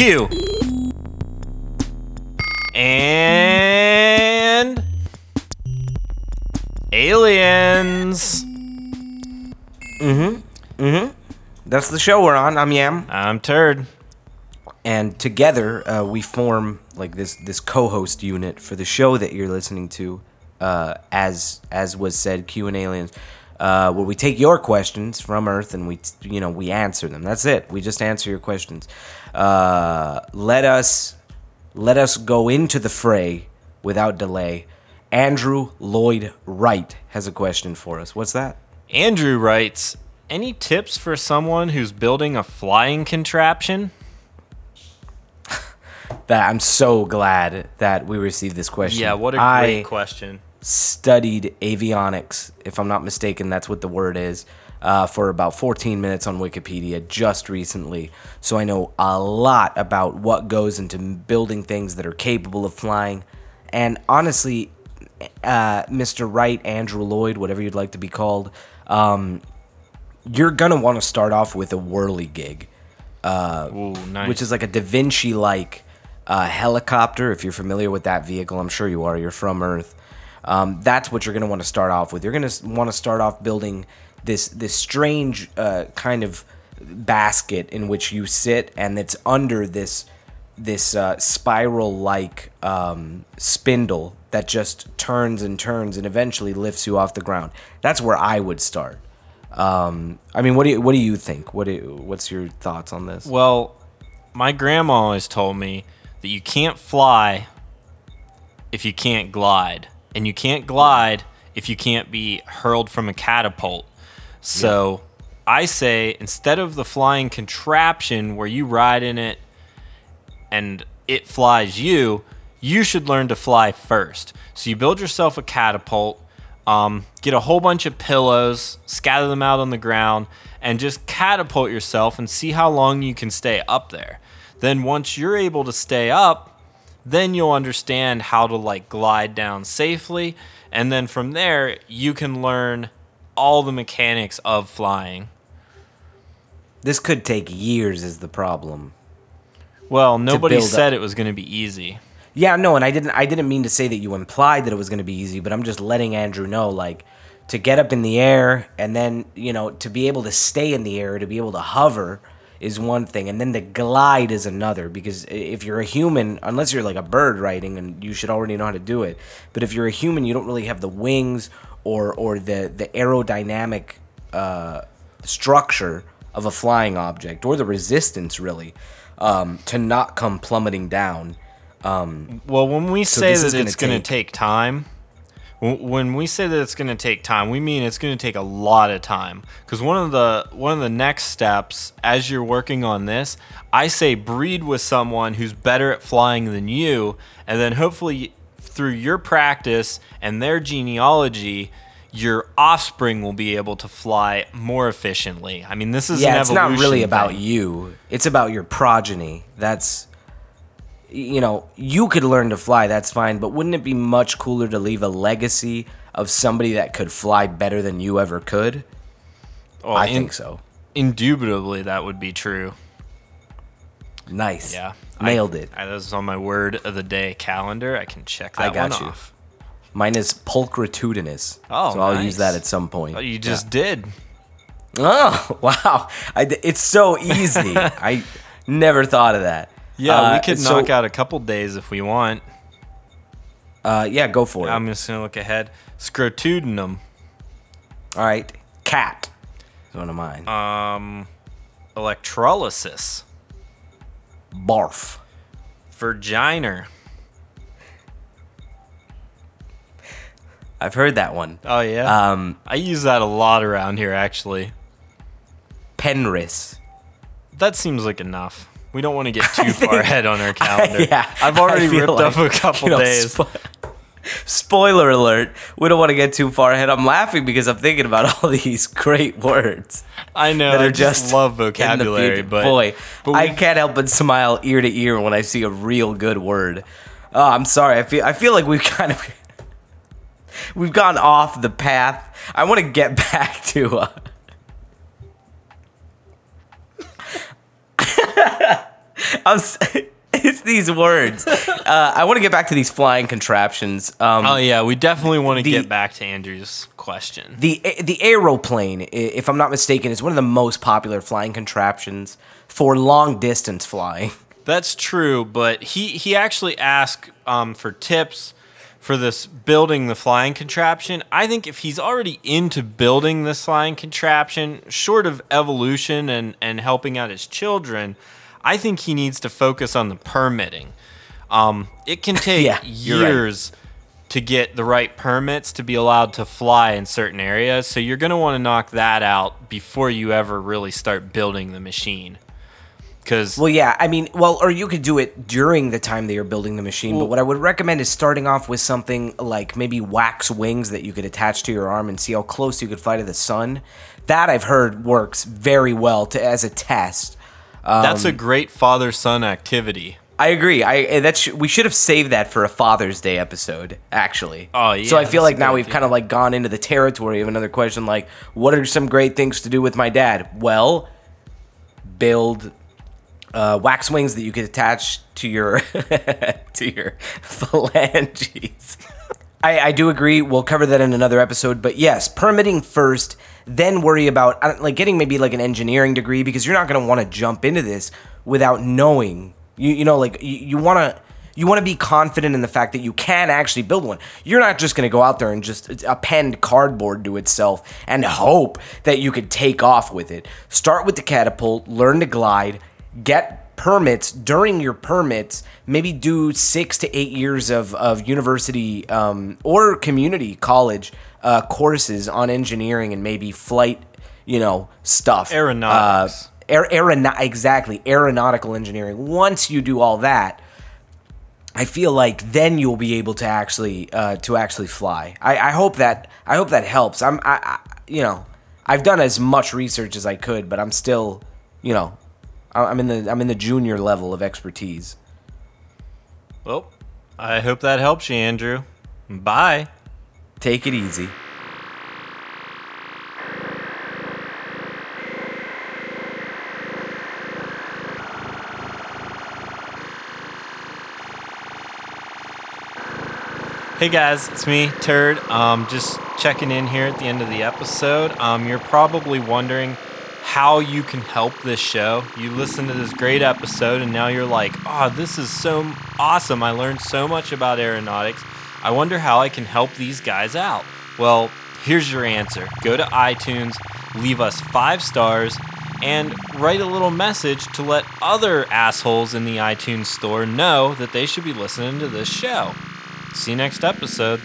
Q. And aliens. Mhm. Mhm. That's the show we're on. I'm Yam, I'm Turd. and together uh, we form like this this co-host unit for the show that you're listening to. Uh, as as was said, Q and aliens, uh, where we take your questions from Earth and we you know we answer them. That's it. We just answer your questions. Uh, let us let us go into the fray without delay. Andrew Lloyd Wright has a question for us. What's that? Andrew writes, any tips for someone who's building a flying contraption? That I'm so glad that we received this question. Yeah, what a great question. Studied avionics, if I'm not mistaken, that's what the word is, uh, for about 14 minutes on Wikipedia just recently. So I know a lot about what goes into building things that are capable of flying. And honestly, uh, Mr. Wright, Andrew Lloyd, whatever you'd like to be called, um, you're going to want to start off with a whirly gig Ooh, nice. which is like a Da Vinci like uh, helicopter. If you're familiar with that vehicle, I'm sure you are. You're from Earth. Um, that's what you're going to want to start off with. You're going to want to start off building this this strange uh, kind of basket in which you sit, and it's under this this uh, spiral like um, spindle that just turns and turns and eventually lifts you off the ground. That's where I would start. Um, I mean, what do you what do you think? What do what's your thoughts on this? Well, my grandma always told me that you can't fly if you can't glide, and you can't glide if you can't be hurled from a catapult. So I say instead of the flying contraption where you ride in it and it flies you, you should learn to fly first. So you build yourself a catapult, um, get a whole bunch of pillows, scatter them out on the ground, and just catapult yourself and see how long you can stay up there. Then once you're able to stay up, then you'll understand how to like glide down safely, and then from there you can learn all the mechanics of flying. This could take years, is the problem. Well, nobody build up- said it was going to be easy. Yeah, no, and I didn't. I didn't mean to say that you implied that it was going to be easy, but I'm just letting Andrew know, like, to get up in the air and then you know to be able to stay in the air, to be able to hover is one thing, and then the glide is another. Because if you're a human, unless you're like a bird riding, and you should already know how to do it, but if you're a human, you don't really have the wings or or the the aerodynamic uh, structure of a flying object or the resistance really um, to not come plummeting down. Well, when we say this that it's going to take- time, when we say that it's going to take time, we mean it's going to take a lot of time. Because one of the one of the next steps as you're working on this, I say breed with someone who's better at flying than you, and then hopefully through your practice and their genealogy. Your offspring will be able to fly more efficiently. I mean, this is yeah, it's not really about you. It's about your progeny. That's you know, you could learn to fly, that's fine, but wouldn't it be much cooler to leave a legacy of somebody that could fly better than you ever could? Well, I in- think so. Indubitably, that would be true. Nice. Yeah, Nailed I, it. I, that was on my word of the day calendar. I can check that I got one you. off. Mine is pulchritudinous. Oh, so I'll use that at some point. Oh, you just did. Oh, wow. I it's so easy. I never thought of that. Yeah, Uh, we could so- knock out a couple days if we want. Uh, yeah, go for it. I'm just gonna look ahead. Scrotudinum, All right. Cat. is one of mine. um, electrolysis, Barf. virginer. I've heard that one. Oh yeah, Um, I use that a lot around here. Actually, Penris. that seems like enough. We don't want to get too far ahead on our calendar. yeah, I've already ripped like, off a couple you know, days. spo- spoiler alert. We don't want to get too far ahead. I'm laughing because I'm thinking about all these great words I know. that I are just, just love vocabulary, but boy, but I can't help but smile ear to ear when I see a real good word. Oh, I'm sorry. I feel I feel like we've kind of we've gone off the path. I want to get back to. Uh, I'm, it's these words. Uh, I want to get back to these flying contraptions. Um, Oh yeah, we definitely want to The- get back to Andrew's question. the the aeroplane, if I'm not mistaken, is one of the most popular flying contraptions for long distance flying. That's true, but he he actually asked um, for tips for this building the flying contraption. I think if he's already into building this flying contraption, short of evolution and and helping out his children, I think he needs to focus on the permitting. Um, it can take Yeah, you're right. years to get the right permits to be allowed to fly in certain areas, so you're going to want to knock that out before you ever really start building the machine. Because Well, yeah, I mean, well, or you could do it during the time that you're building the machine. but what I would recommend is starting off with something like maybe wax wings that you could attach to your arm and see how close you could fly to the sun. That I've heard works very well to as a test. That's a great father son activity. I agree. I eh, that sh- we should have saved that for a Father's Day episode. Actually. Oh, yeah, So I feel like now we've idea. kind of like gone into the territory of another question. Like, what are some great things to do with my dad? Well, build uh, wax wings that you could attach to your to your phalanges. I, I do agree. We'll cover that in another episode. But yes, permitting first, then worry about like getting maybe like an engineering degree because you're not going to want to jump into this without knowing. You you know like you, you want to you want to be confident in the fact that you can actually build one. You're not just going to go out there and just append cardboard to itself and hope that you could take off with it. Start with the catapult, learn to glide, get permits during your permits maybe do six to eight years of, of university um, or community college uh, courses on engineering and maybe flight you know stuff Aeronautics. uh, aer- aerono- exactly aeronautical engineering once you do all that I feel like then you'll be able to actually uh, to actually fly. I, I hope that I hope that helps. I'm I, I you know I've done as much research as I could, but I'm still you know I'm in the I'm in the junior level of expertise. Well, I hope that helps you, Andrew. Bye. Take it easy. Hey guys, it's me, Turd. Um, just checking in here at the end of the episode. Um, you're probably wondering how you can help this show. You listen to this great episode and now you're like, oh, this is so awesome. I learned so much about aeronautics. I wonder how I can help these guys out. Well, here's your answer go to iTunes, leave us five stars, and write a little message to let other assholes in the iTunes store know that they should be listening to this show. See you next episode.